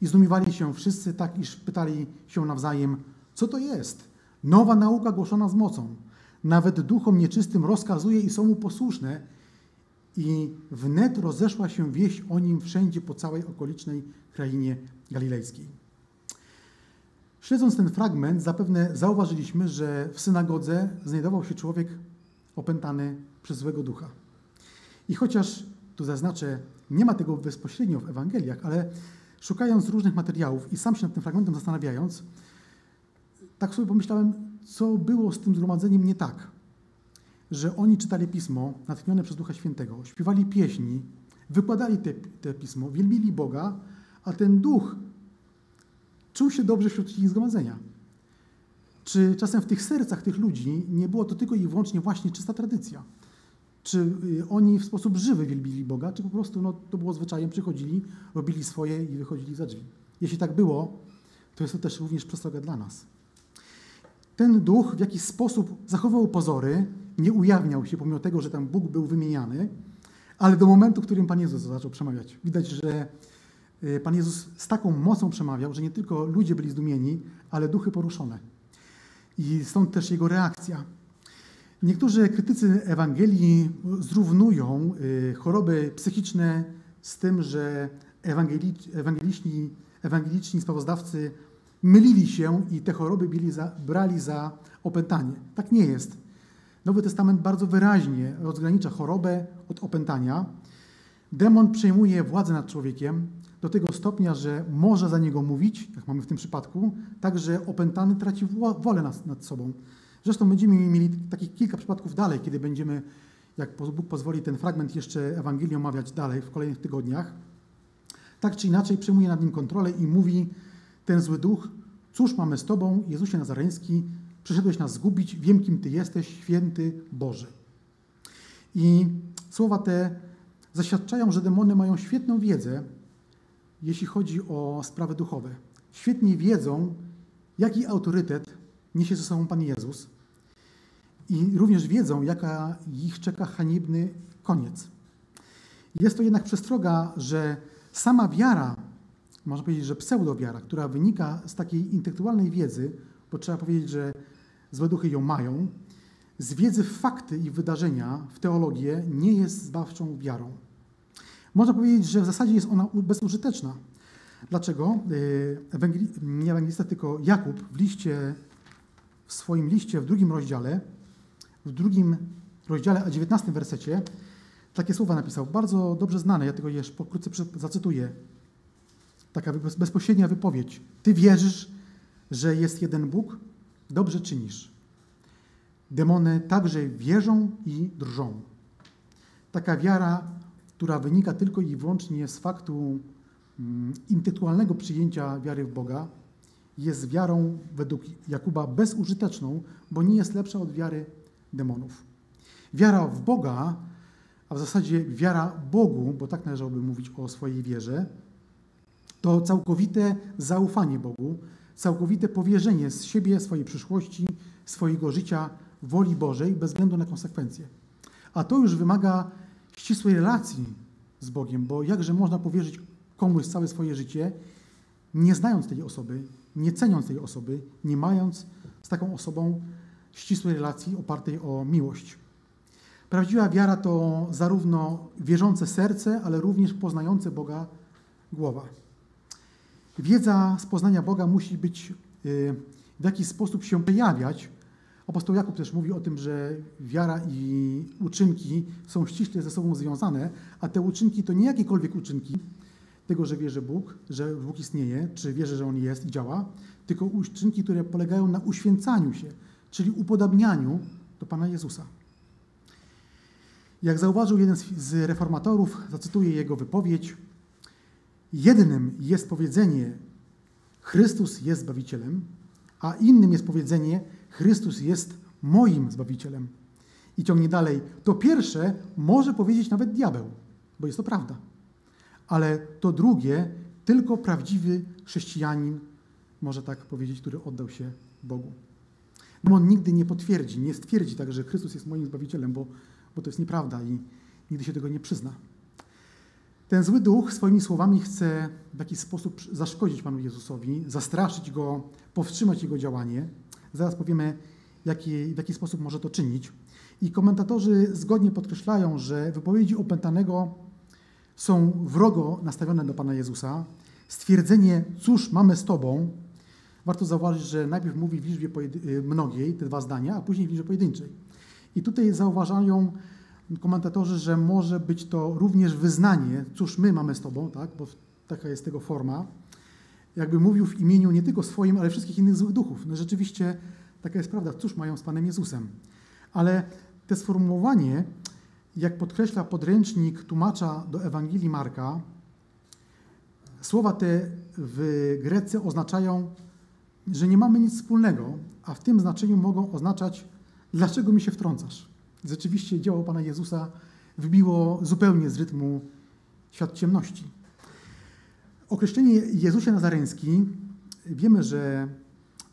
I zdumiewali się wszyscy tak, iż pytali się nawzajem: Co to jest? Nowa nauka głoszona z mocą. Nawet duchom nieczystym rozkazuje i są mu posłuszne, i wnet rozeszła się wieść o nim wszędzie po całej okolicznej krainie galilejskiej. Śledząc ten fragment, zapewne zauważyliśmy, że w synagodze znajdował się człowiek opętany przez złego ducha. I chociaż, tu zaznaczę, nie ma tego bezpośrednio w Ewangeliach, ale szukając różnych materiałów i sam się nad tym fragmentem zastanawiając, tak sobie pomyślałem, co było z tym zgromadzeniem nie tak że oni czytali pismo natchnione przez Ducha Świętego, śpiewali pieśni, wykładali te, te pismo, wielbili Boga, a ten duch czuł się dobrze wśród ich zgromadzenia. Czy czasem w tych sercach tych ludzi nie było to tylko i wyłącznie właśnie czysta tradycja? Czy y, oni w sposób żywy wielbili Boga, czy po prostu no, to było zwyczajem, przychodzili, robili swoje i wychodzili za drzwi? Jeśli tak było, to jest to też również przestroga dla nas. Ten duch w jakiś sposób zachował pozory, nie ujawniał się, pomimo tego, że tam Bóg był wymieniany, ale do momentu, w którym Pan Jezus zaczął przemawiać. Widać, że Pan Jezus z taką mocą przemawiał, że nie tylko ludzie byli zdumieni, ale duchy poruszone. I stąd też jego reakcja. Niektórzy krytycy Ewangelii zrównują e, choroby psychiczne z tym, że ewangeliczni, ewangeliczni sprawozdawcy mylili się i te choroby za, brali za opętanie. Tak nie jest. Nowy Testament bardzo wyraźnie rozgranicza chorobę od opętania. Demon przejmuje władzę nad człowiekiem do tego stopnia, że może za niego mówić, jak mamy w tym przypadku, tak że opętany traci wolę nad, nad sobą. Zresztą będziemy mieli takich kilka przypadków dalej, kiedy będziemy, jak Bóg pozwoli, ten fragment jeszcze Ewangelii omawiać dalej w kolejnych tygodniach. Tak czy inaczej przejmuje nad nim kontrolę i mówi ten zły duch, cóż mamy z Tobą, Jezusie Nazareński, przyszedłeś nas zgubić, wiem kim Ty jesteś, święty Boży. I słowa te zaświadczają, że demony mają świetną wiedzę, jeśli chodzi o sprawy duchowe. Świetnie wiedzą, jaki autorytet niesie ze sobą Pan Jezus i również wiedzą, jaka ich czeka haniebny koniec. Jest to jednak przestroga, że sama wiara, można powiedzieć, że pseudowiara, która wynika z takiej intelektualnej wiedzy, bo trzeba powiedzieć, że złe duchy ją mają, z wiedzy w fakty i wydarzenia, w teologię, nie jest zbawczą wiarą. Można powiedzieć, że w zasadzie jest ona bezużyteczna. Dlaczego? E, nie ewangelista, tylko Jakub w liście, w swoim liście w drugim rozdziale, w drugim rozdziale, a 19 wersecie, takie słowa napisał, bardzo dobrze znane, ja tego jeszcze pokrótce zacytuję. Taka bezpośrednia wypowiedź. Ty wierzysz, że jest jeden Bóg? Dobrze czynisz. Demony także wierzą i drżą. Taka wiara, która wynika tylko i wyłącznie z faktu mm, intelektualnego przyjęcia wiary w Boga, jest wiarą według Jakuba bezużyteczną, bo nie jest lepsza od wiary demonów. Wiara w Boga, a w zasadzie wiara Bogu, bo tak należałoby mówić o swojej wierze, to całkowite zaufanie Bogu, całkowite powierzenie z siebie, swojej przyszłości, swojego życia woli Bożej bez względu na konsekwencje. A to już wymaga ścisłej relacji z Bogiem, bo jakże można powierzyć komuś całe swoje życie, nie znając tej osoby, nie ceniąc tej osoby, nie mając z taką osobą ścisłej relacji opartej o miłość. Prawdziwa wiara to zarówno wierzące serce, ale również poznające Boga głowa. Wiedza z poznania Boga musi być y, w jakiś sposób się pojawiać. Apostoł Jakub też mówi o tym, że wiara i uczynki są ściśle ze sobą związane, a te uczynki to nie jakiekolwiek uczynki tego, że wierzy Bóg, że Bóg istnieje, czy wierzy, że On jest i działa, tylko uczynki, które polegają na uświęcaniu się, czyli upodabnianiu do Pana Jezusa. Jak zauważył jeden z reformatorów, zacytuję jego wypowiedź, Jednym jest powiedzenie Chrystus jest Zbawicielem, a innym jest powiedzenie Chrystus jest moim Zbawicielem. I ciągnie dalej. To pierwsze może powiedzieć nawet diabeł, bo jest to prawda. Ale to drugie tylko prawdziwy chrześcijanin może tak powiedzieć, który oddał się Bogu. On nigdy nie potwierdzi, nie stwierdzi tak, że Chrystus jest moim Zbawicielem, bo, bo to jest nieprawda i nigdy się tego nie przyzna. Ten zły duch swoimi słowami chce w jakiś sposób zaszkodzić Panu Jezusowi, zastraszyć Go, powstrzymać Jego działanie. Zaraz powiemy, jaki, w jaki sposób może to czynić. I komentatorzy zgodnie podkreślają, że wypowiedzi opętanego są wrogo nastawione do Pana Jezusa. Stwierdzenie, cóż mamy z Tobą, warto zauważyć, że najpierw mówi w liczbie mnogiej, te dwa zdania, a później w liczbie pojedynczej. I tutaj zauważają komentatorzy, że może być to również wyznanie, cóż my mamy z Tobą, tak? bo taka jest tego forma. Jakby mówił w imieniu nie tylko swoim, ale wszystkich innych złych duchów. No rzeczywiście taka jest prawda, cóż mają z Panem Jezusem. Ale to sformułowanie, jak podkreśla podręcznik tłumacza do Ewangelii Marka, słowa te w Grece oznaczają, że nie mamy nic wspólnego, a w tym znaczeniu mogą oznaczać, dlaczego mi się wtrącasz rzeczywiście dzieło Pana Jezusa wybiło zupełnie z rytmu świat ciemności. Określenie Jezusie Nazareński, wiemy, że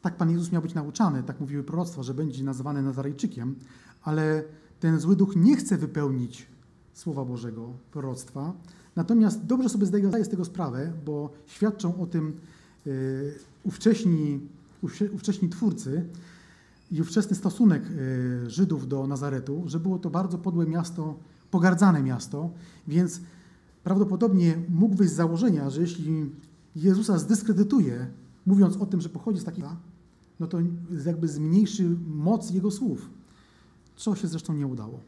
tak Pan Jezus miał być nauczany, tak mówiły proroctwa, że będzie nazywany Nazarejczykiem, ale ten zły duch nie chce wypełnić Słowa Bożego, proroctwa. Natomiast dobrze sobie zdaje z tego sprawę, bo świadczą o tym yy, ówcześni, ówcześni twórcy, i ówczesny stosunek e, Żydów do Nazaretu, że było to bardzo podłe miasto, pogardzane miasto, więc prawdopodobnie mógł wyjść z założenia, że jeśli Jezusa zdyskredytuje mówiąc o tym, że pochodzi z takiego, no to jakby zmniejszy moc jego słów, co się zresztą nie udało.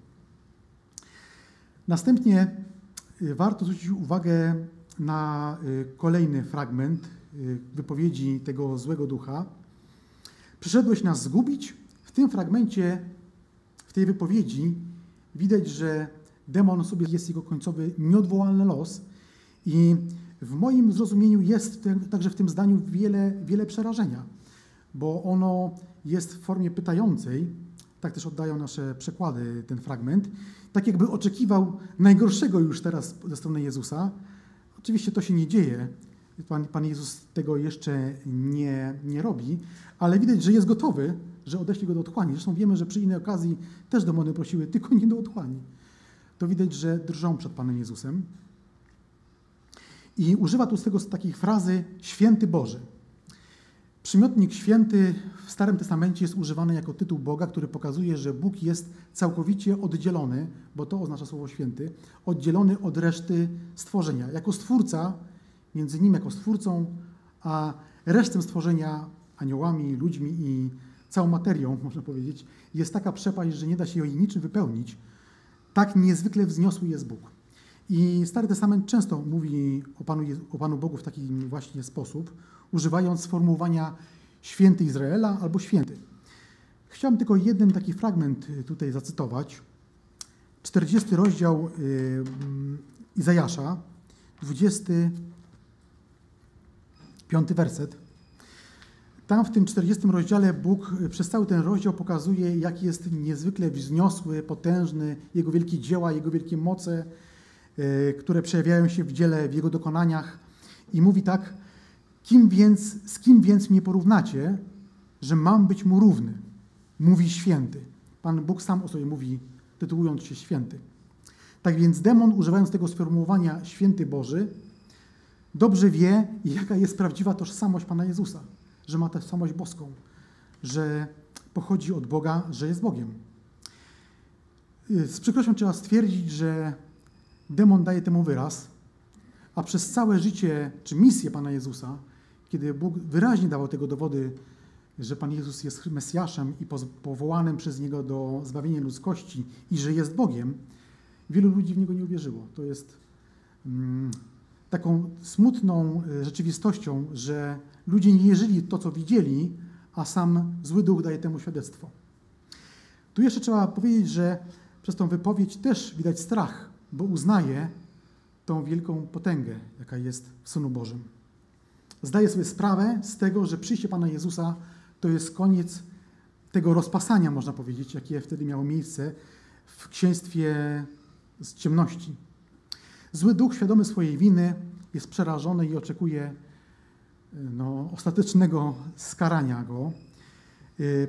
Następnie y, warto zwrócić uwagę na y, kolejny fragment y, wypowiedzi tego złego ducha. Przyszedłeś nas zgubić. W tym fragmencie, w tej wypowiedzi widać, że demon sobie jest jego końcowy, nieodwołalny los i w moim zrozumieniu jest także w tym zdaniu wiele, wiele przerażenia, bo ono jest w formie pytającej, tak też oddają nasze przekłady ten fragment, tak jakby oczekiwał najgorszego już teraz ze strony Jezusa. Oczywiście to się nie dzieje, Pan, Pan Jezus tego jeszcze nie, nie robi, ale widać, że jest gotowy, że odeśli go do otchłani. Zresztą wiemy, że przy innej okazji też demony prosiły, tylko nie do otchłani. To widać, że drżą przed Panem Jezusem. I używa tu z tego takiej frazy święty Boży. Przymiotnik święty w Starym Testamencie jest używany jako tytuł Boga, który pokazuje, że Bóg jest całkowicie oddzielony, bo to oznacza słowo święty, oddzielony od reszty stworzenia. Jako stwórca, między nim jako stwórcą, a resztę stworzenia, aniołami, ludźmi i całą materią, można powiedzieć, jest taka przepaść, że nie da się jej niczym wypełnić. Tak niezwykle wzniosły jest Bóg. I Stary Testament często mówi o Panu, o Panu Bogu w taki właśnie sposób, używając sformułowania święty Izraela albo święty. Chciałbym tylko jeden taki fragment y, tutaj zacytować. 40 rozdział y, Izajasza, 25 werset. Tam w tym 40 rozdziale Bóg y, przez cały ten rozdział pokazuje, jaki jest niezwykle wzniosły, potężny, Jego wielkie dzieła, Jego wielkie moce, które przejawiają się w dziele, w Jego dokonaniach. I mówi tak, kim więc, z kim więc mnie porównacie, że mam być mu równy? Mówi święty. Pan Bóg sam o sobie mówi, tytułując się święty. Tak więc demon, używając tego sformułowania święty Boży, dobrze wie, jaka jest prawdziwa tożsamość Pana Jezusa, że ma tożsamość boską, że pochodzi od Boga, że jest Bogiem. Z przykrością trzeba stwierdzić, że demon daje temu wyraz, a przez całe życie czy misję Pana Jezusa kiedy Bóg wyraźnie dawał tego dowody, że Pan Jezus jest Mesjaszem i powołanym przez Niego do zbawienia ludzkości i że jest Bogiem, wielu ludzi w Niego nie uwierzyło. To jest mm, taką smutną e, rzeczywistością, że ludzie nie wierzyli to, co widzieli, a sam zły duch daje temu świadectwo. Tu jeszcze trzeba powiedzieć, że przez tą wypowiedź też widać strach, bo uznaje tą wielką potęgę, jaka jest w Synu Bożym zdaje sobie sprawę z tego, że przyjście Pana Jezusa to jest koniec tego rozpasania, można powiedzieć, jakie wtedy miało miejsce w księstwie z ciemności. Zły duch, świadomy swojej winy, jest przerażony i oczekuje no, ostatecznego skarania go.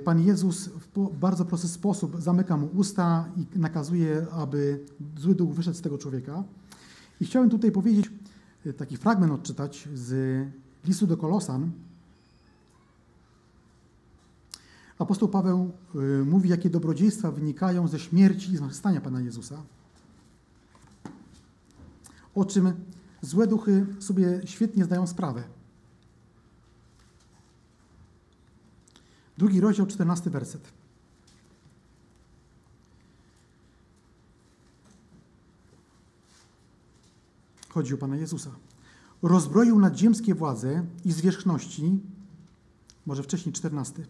Pan Jezus w bardzo prosty sposób zamyka mu usta i nakazuje, aby zły duch wyszedł z tego człowieka. I chciałem tutaj powiedzieć, taki fragment odczytać z listu do Kolosan, apostoł Paweł y, mówi, jakie dobrodziejstwa wynikają ze śmierci i zmartwychwstania Pana Jezusa, o czym złe duchy sobie świetnie zdają sprawę. Drugi rozdział, czternasty werset. Chodzi o Pana Jezusa rozbroił nadziemskie władze i zwierzchności, może wcześniej czternasty,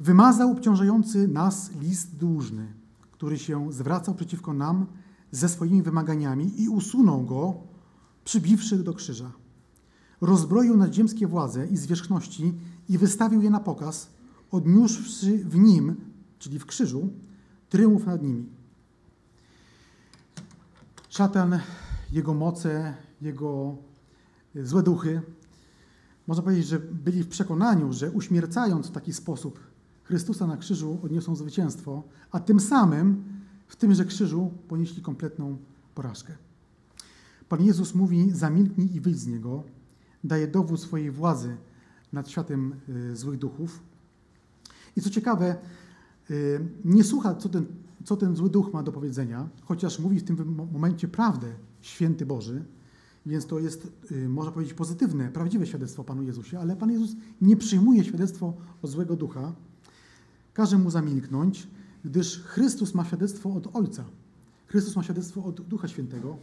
wymazał obciążający nas list dłużny, który się zwracał przeciwko nam ze swoimi wymaganiami i usunął go, przybiwszy do krzyża. Rozbroił nadziemskie władze i zwierzchności i wystawił je na pokaz, odniósłszy w nim, czyli w krzyżu, tryumf nad nimi. Szatan, jego moce, jego złe duchy, można powiedzieć, że byli w przekonaniu, że uśmiercając w taki sposób Chrystusa na krzyżu odniosą zwycięstwo, a tym samym w tymże krzyżu ponieśli kompletną porażkę. Pan Jezus mówi: zamilknij i wyjdź z niego, daje dowód swojej władzy nad światem y, złych duchów. I co ciekawe, y, nie słucha, co ten, co ten zły duch ma do powiedzenia, chociaż mówi w tym momencie prawdę, święty Boży, Więc to jest, y, można powiedzieć, pozytywne, prawdziwe świadectwo Panu Jezusie, ale Pan Jezus nie przyjmuje świadectwo o złego ducha. Każe mu zamilknąć, gdyż Chrystus ma świadectwo od Ojca. Chrystus ma świadectwo od Ducha Świętego.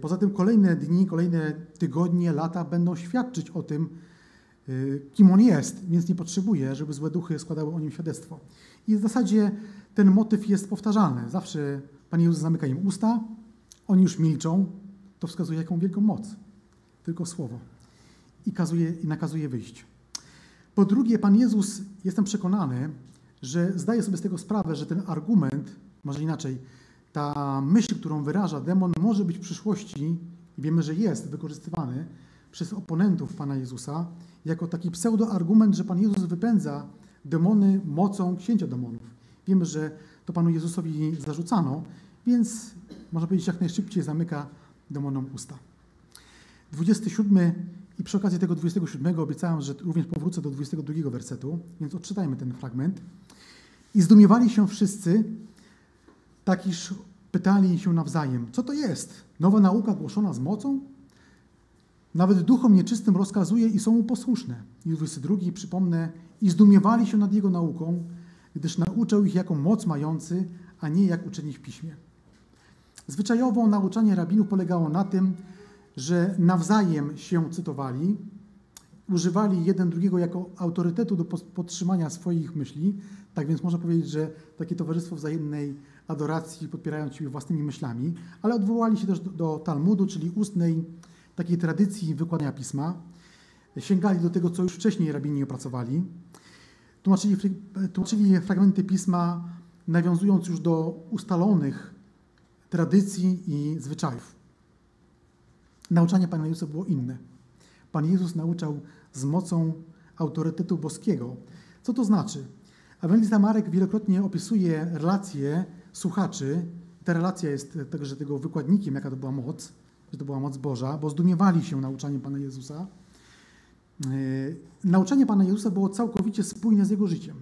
Poza tym kolejne dni, kolejne tygodnie, lata będą świadczyć o tym, kim On jest, więc nie potrzebuje, żeby złe duchy składały o Nim świadectwo. I w zasadzie ten motyw jest powtarzalny. Zawsze Pan Jezus zamyka im usta, oni już milczą, to wskazuje jaką wielką moc. Tylko słowo. I, kazuje, i nakazuje wyjść. Po drugie, Pan Jezus, jestem przekonany, że zdaje sobie z tego sprawę, że ten argument, może inaczej, ta myśl, którą wyraża demon, może być w przyszłości, i wiemy, że jest wykorzystywany przez oponentów Pana Jezusa, jako taki pseudoargument, że Pan Jezus wypędza demony mocą księcia demonów. Wiemy, że to Panu Jezusowi zarzucano, więc można powiedzieć jak najszybciej zamyka demonom usta. 27 i przy okazji tego 27 obiecałem, że również powrócę do 22 wersetu, więc odczytajmy ten fragment. I zdumiewali się wszyscy, tak iż pytali się nawzajem, co to jest? Nowa nauka głoszona z mocą? Nawet duchom nieczystym rozkazuje i są mu posłuszne. I 22 przypomnę, i zdumiewali się nad jego nauką, gdyż nauczał ich jako moc mający, a nie jak uczeni w piśmie. Zwyczajowo nauczanie rabinów polegało na tym, że nawzajem się cytowali, używali jeden drugiego jako autorytetu do podtrzymania swoich myśli. Tak więc można powiedzieć, że takie towarzystwo wzajemnej adoracji, podpierając siebie własnymi myślami, ale odwołali się też do, do Talmudu, czyli ustnej takiej tradycji wykładania pisma. Sięgali do tego, co już wcześniej rabini opracowali. Tłumaczyli, tłumaczyli fragmenty pisma, nawiązując już do ustalonych tradycji i zwyczajów. Nauczanie Pana Jezusa było inne. Pan Jezus nauczał z mocą autorytetu boskiego. Co to znaczy? Ewangelista Marek wielokrotnie opisuje relacje słuchaczy. Ta relacja jest także tego wykładnikiem, jaka to była moc, że to była moc Boża, bo zdumiewali się nauczaniem Pana Jezusa. Yy, nauczanie Pana Jezusa było całkowicie spójne z Jego życiem.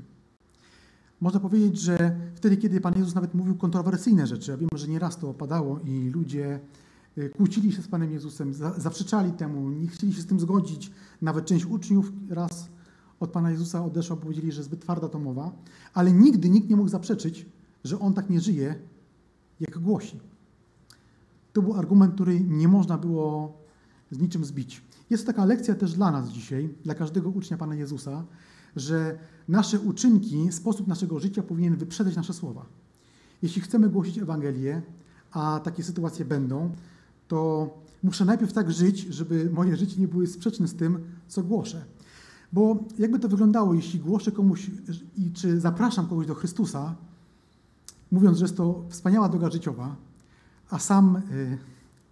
Można powiedzieć, że wtedy, kiedy Pan Jezus nawet mówił kontrowersyjne rzeczy, a wiemy, że nieraz to opadało i ludzie y, kłócili się z Panem Jezusem, zaprzeczali temu, nie chcieli się z tym zgodzić. Nawet część uczniów raz od Pana Jezusa odeszła, powiedzieli, że zbyt twarda to mowa, ale nigdy nikt nie mógł zaprzeczyć, że On tak nie żyje, jak głosi. To był argument, który nie można było z niczym zbić. Jest taka lekcja też dla nas dzisiaj, dla każdego ucznia Pana Jezusa, że nasze uczynki, sposób naszego życia powinien wyprzedzać nasze słowa. Jeśli chcemy głosić Ewangelię, a takie sytuacje będą, to muszę najpierw tak żyć, żeby moje życie nie było sprzeczne z tym, co głoszę. Bo jakby to wyglądało, jeśli głoszę komuś i czy zapraszam kogoś do Chrystusa, mówiąc, że jest to wspaniała droga życiowa, a sam y,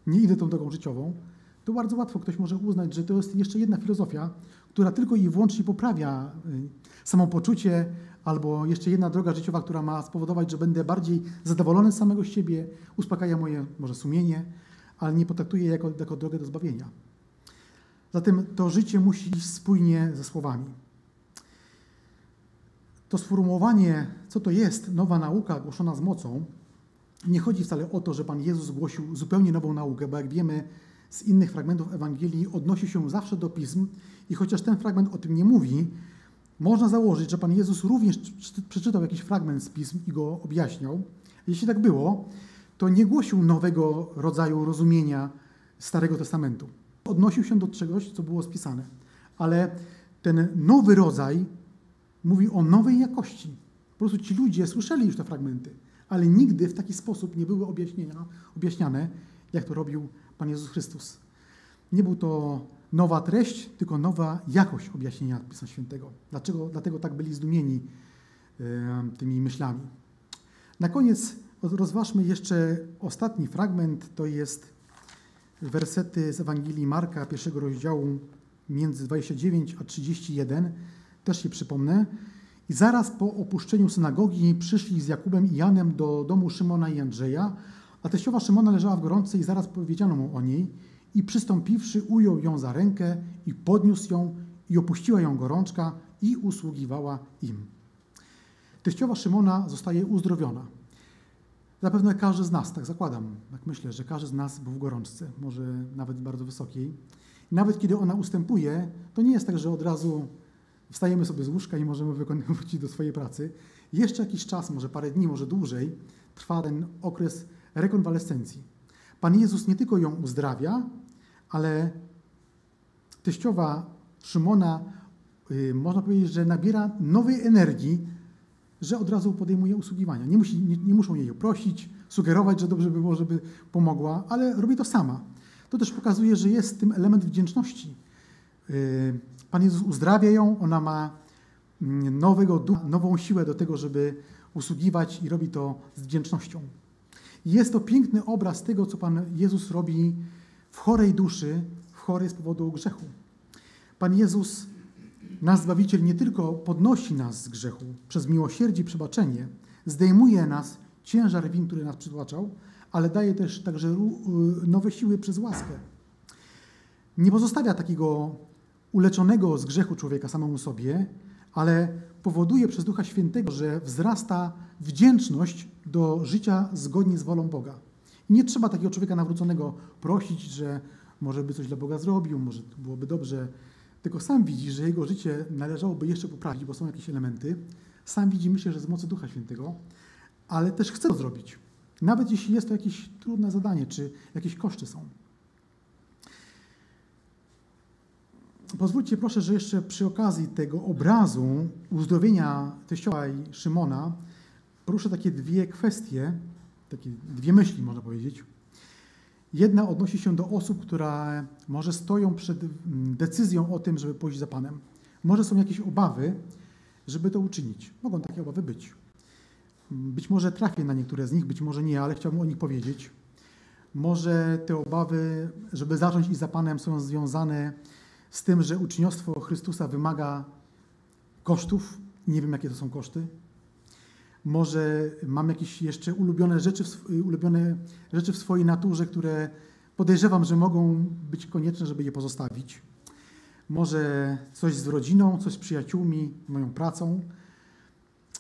nie idę tą drogą życiową, to bardzo łatwo ktoś może uznać, że to jest jeszcze jedna filozofia, która tylko i wyłącznie poprawia y, samopoczucie, albo jeszcze jedna droga życiowa, która ma spowodować, że będę bardziej zadowolony z samego siebie, uspokaja moje może sumienie, ale nie potraktuje jako, jako drogę do zbawienia. Zatem to życie musi iść spójnie ze słowami. To sformułowanie, co to jest nowa nauka głoszona z mocą, nie chodzi wcale o to, że Pan Jezus głosił zupełnie nową naukę, bo jak wiemy, z innych fragmentów Ewangelii odnosi się zawsze do pism i chociaż ten fragment o tym nie mówi, można założyć, że Pan Jezus również przeczytał jakiś fragment z pism i go objaśniał. Jeśli tak było, to nie głosił nowego rodzaju rozumienia Starego Testamentu. Odnosił się do czegoś, co było spisane. Ale ten nowy rodzaj mówi o nowej jakości. Po prostu ci ludzie słyszeli już te fragmenty, ale nigdy w taki sposób nie były objaśniane, jak to robił Pan Jezus Chrystus. Nie był to nowa treść, tylko nowa jakość objaśnienia Pisma Świętego. Dlaczego? Dlatego tak byli zdumieni tymi myślami. Na koniec rozważmy jeszcze ostatni fragment, to jest wersety z Ewangelii Marka, pierwszego rozdziału, między 29 a 31. Też się przypomnę. I zaraz po opuszczeniu synagogi przyszli z Jakubem i Janem do domu Szymona i Andrzeja, a teściowa Szymona leżała w gorączce i zaraz powiedziano mu o niej i przystąpiwszy ujął ją za rękę i podniósł ją i opuściła ją gorączka i usługiwała im. Teściowa Szymona zostaje uzdrowiona. Zapewne każdy z nas, tak zakładam, tak myślę, że każdy z nas był w gorączce, może nawet bardzo wysokiej. Nawet kiedy ona ustępuje, to nie jest tak, że od razu wstajemy sobie z łóżka i możemy wrócić do swojej pracy. Jeszcze jakiś czas, może parę dni, może dłużej, trwa ten okres rekonwalescencji. Pan Jezus nie tylko ją uzdrawia, ale teściowa Szymona, yy, można powiedzieć, że nabiera nowej energii, że od razu podejmuje usługiwania. Nie, musi, nie, nie muszą jej prosić, sugerować, że dobrze by było, żeby pomogła, ale robi to sama. To też pokazuje, że jest tym element wdzięczności. Pan Jezus uzdrawia ją, ona ma mm, nowego ducha, nową siłę do tego, żeby usługiwać i robi to z wdzięcznością. Jest to piękny obraz tego, co Pan Jezus robi w chorej duszy, w chorej z powodu grzechu. Pan Jezus, nasz Zbawiciel, nie tylko podnosi nas z grzechu przez miłosierdzie i przebaczenie, zdejmuje nas ciężar win, który nas przytłaczał, ale daje też także y, nowe siły przez łaskę. Nie pozostawia takiego uleczonego z grzechu człowieka samemu sobie, ale powoduje przez Ducha Świętego, że wzrasta wdzięczność do życia zgodnie z wolą Boga. Nie trzeba takiego człowieka nawróconego prosić, że może by coś dla Boga zrobił, może byłoby dobrze, tylko sam widzi, że jego życie należałoby jeszcze poprawić, bo są jakieś elementy. Sam widzi, myślę, że z mocy Ducha Świętego, ale też chce to zrobić. Nawet jeśli jest to jakieś trudne zadanie, czy jakieś koszty są. Pozwólcie proszę, że jeszcze przy okazji tego obrazu uzdrowienia teściowa i Szymona poruszę takie dwie kwestie, takie dwie myśli, można powiedzieć. Jedna odnosi się do osób, które może stoją przed decyzją o tym, żeby pójść za Panem. Może są jakieś obawy, żeby to uczynić. Mogą takie obawy być. Być może trafię na niektóre z nich, być może nie, ale chciałbym o nich powiedzieć. Może te obawy, żeby zacząć iść za Panem, są związane z tym, że uczniostwo Chrystusa wymaga kosztów. Nie wiem, jakie to są koszty. Może mam jakieś jeszcze ulubione rzeczy, ulubione rzeczy w swojej naturze, które podejrzewam, że mogą być konieczne, żeby je pozostawić. Może coś z rodziną, coś z przyjaciółmi, moją pracą.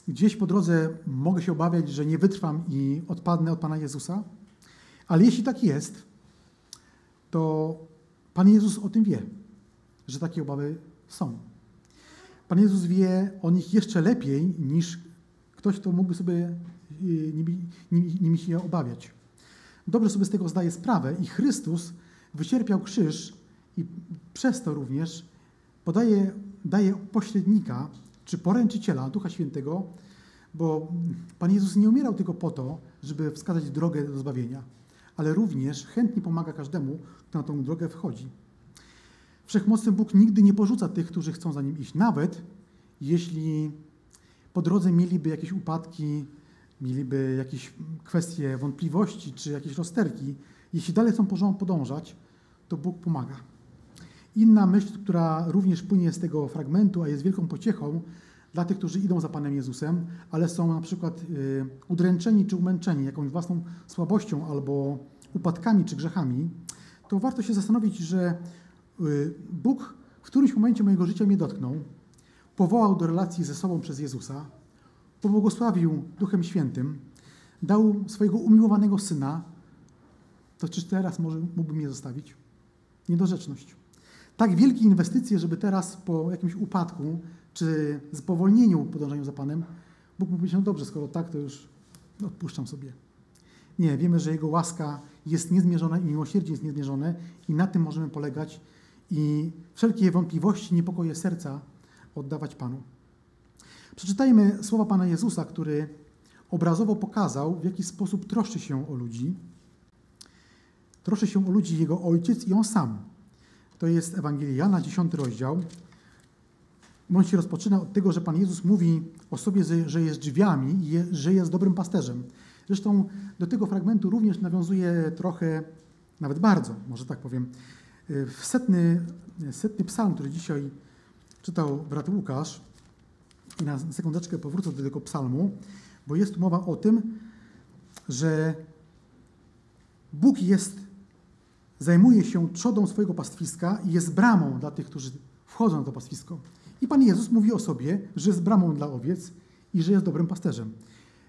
Gdzieś po drodze mogę się obawiać, że nie wytrwam i odpadnę od Pana Jezusa. Ale jeśli tak jest, to Pan Jezus o tym wie że takie obawy są. Pan Jezus wie o nich jeszcze lepiej niż ktoś, kto mógłby sobie y, nimi, nimi się obawiać. Dobrze sobie z tego zdaje sprawę i Chrystus wycierpiał krzyż i przez to również podaje, daje pośrednika czy poręczyciela Ducha Świętego, bo Pan Jezus nie umierał tylko po to, żeby wskazać drogę do zbawienia, ale również chętnie pomaga każdemu, kto na tą drogę wchodzi. Wszechmocny Bóg nigdy nie porzuca tych, którzy chcą za nim iść, nawet jeśli po drodze mieliby jakieś upadki, mieliby jakieś kwestie wątpliwości czy jakieś rozterki. Jeśli dalej chcą podążać, to Bóg pomaga. Inna myśl, która również płynie z tego fragmentu, a jest wielką pociechą dla tych, którzy idą za Panem Jezusem, ale są na przykład y, udręczeni czy umęczeni jakąś własną słabością albo upadkami czy grzechami, to warto się zastanowić, że Bóg w którymś momencie mojego życia mnie dotknął, powołał do relacji ze sobą przez Jezusa, pobłogosławił Duchem Świętym, dał swojego umiłowanego Syna, to czy teraz może mógłby mnie zostawić? Niedorzeczność. Tak wielkie inwestycje, żeby teraz po jakimś upadku czy spowolnieniu podążaniu za Panem, Bóg powiedzieć, no dobrze, skoro tak, to już odpuszczam sobie. Nie, wiemy, że Jego łaska jest niezmierzona i miłosierdzie jest niezmierzone i na tym możemy polegać i wszelkie wątpliwości, niepokoje serca oddawać Panu. Przeczytajmy słowa Pana Jezusa, który obrazowo pokazał, w jaki sposób troszczy się o ludzi. Troszczy się o ludzi Jego Ojciec i On sam. To jest Ewangelia Jana, 10 rozdział. On się rozpoczyna od tego, że Pan Jezus mówi o sobie, że jest drzwiami i że jest dobrym pasterzem. Zresztą do tego fragmentu również nawiązuje trochę, nawet bardzo, może tak powiem, w setny, setny psalm, który dzisiaj czytał brat Łukasz, i na sekundeczkę powrócę do tego psalmu, bo jest tu mowa o tym, że Bóg jest, zajmuje się trzodą swojego pastwiska i jest bramą dla tych, którzy wchodzą na to pastwisko. I Pan Jezus mówi o sobie, że jest bramą dla owiec i że jest dobrym pasterzem.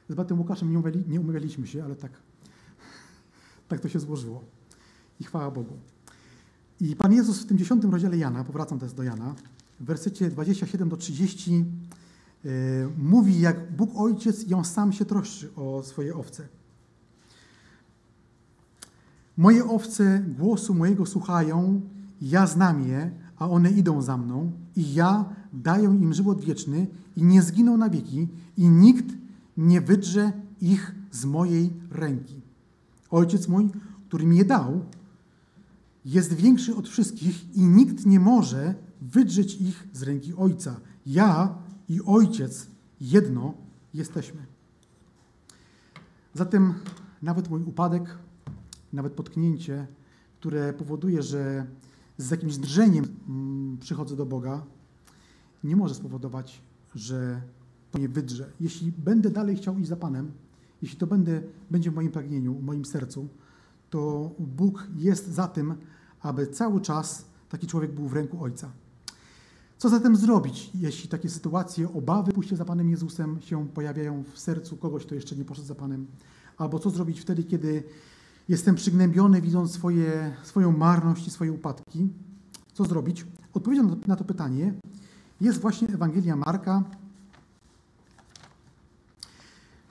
Z bratem Łukaszem nie, umawiali, nie umawialiśmy się, ale tak, tak to się złożyło. I chwała Bogu. I Pan Jezus w tym dziesiątym rozdziale Jana, powracam teraz do Jana, w wersecie 27 do 30 yy, mówi, jak Bóg Ojciec i On sam się troszczy o swoje owce. Moje owce głosu mojego słuchają, ja znam je, a one idą za mną i ja daję im żywot wieczny i nie zginą na wieki i nikt nie wydrze ich z mojej ręki. Ojciec mój, który mi je dał, jest większy od wszystkich i nikt nie może wydrzeć ich z ręki Ojca. Ja i Ojciec jedno jesteśmy. Zatem nawet mój upadek, nawet potknięcie, które powoduje, że z jakimś drżeniem mm, przychodzę do Boga, nie może spowodować, że to nie wydrze. Jeśli będę dalej chciał iść za Panem, jeśli to będę, będzie w moim pragnieniu, w moim sercu, to Bóg jest za tym, aby cały czas taki człowiek był w ręku Ojca. Co zatem zrobić, jeśli takie sytuacje, obawy pójście za Panem Jezusem się pojawiają w sercu kogoś, kto jeszcze nie poszedł za Panem? Albo co zrobić wtedy, kiedy jestem przygnębiony, widząc swoje, swoją marność i swoje upadki? Co zrobić? Odpowiedzią na to pytanie jest właśnie Ewangelia Marka,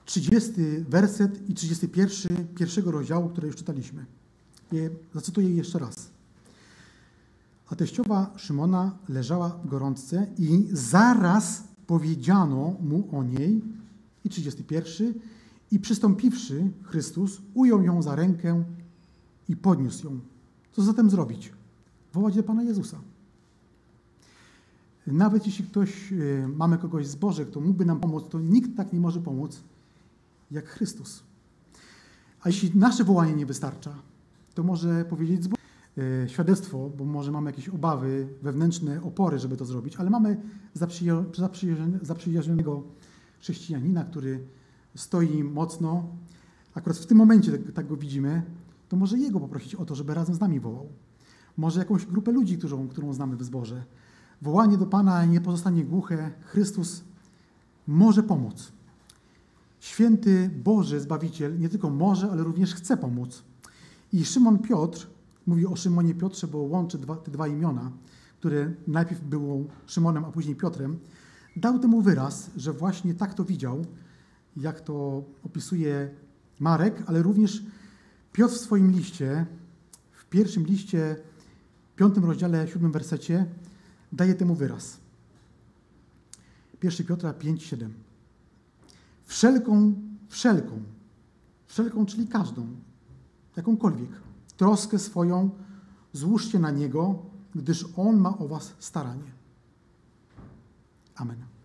30 werset i 31 pierwszego rozdziału, które już czytaliśmy. Je, zacytuję jeszcze raz. A teściowa Szymona leżała w gorączce i zaraz powiedziano mu o niej, i 31, i przystąpiwszy Chrystus, ujął ją za rękę i podniósł ją. Co zatem zrobić? Wołać do Pana Jezusa. Nawet jeśli ktoś, y, mamy kogoś z Boże, kto mógłby nam pomóc, to nikt tak nie może pomóc jak Chrystus. A jeśli nasze wołanie nie wystarcza, to może powiedzieć z świadectwo, bo może mamy jakieś obawy, wewnętrzne opory, żeby to zrobić, ale mamy zaprzyjaźnionego chrześcijanina, który stoi mocno. Akurat w tym momencie tak, tak go widzimy, to może jego poprosić o to, żeby razem z nami wołał. Może jakąś grupę ludzi, którą, którą znamy w zborze. Wołanie do Pana nie pozostanie głuche. Chrystus może pomóc. Święty Boży Zbawiciel nie tylko może, ale również chce pomóc. I Szymon Piotr, mówi o Szymonie Piotrze, bo łączy dwa, te dwa imiona, które najpierw było Szymonem, a później Piotrem, dał temu wyraz, że właśnie tak to widział, jak to opisuje Marek, ale również Piotr w swoim liście, w pierwszym liście, piątym rozdziale, siódmym wersecie, daje temu wyraz. 1 Piotra 5, 7. Wszelką, wszelką, wszelką, czyli każdą, jakąkolwiek, troskę swoją złóżcie na Niego, gdyż On ma o was staranie. Amen.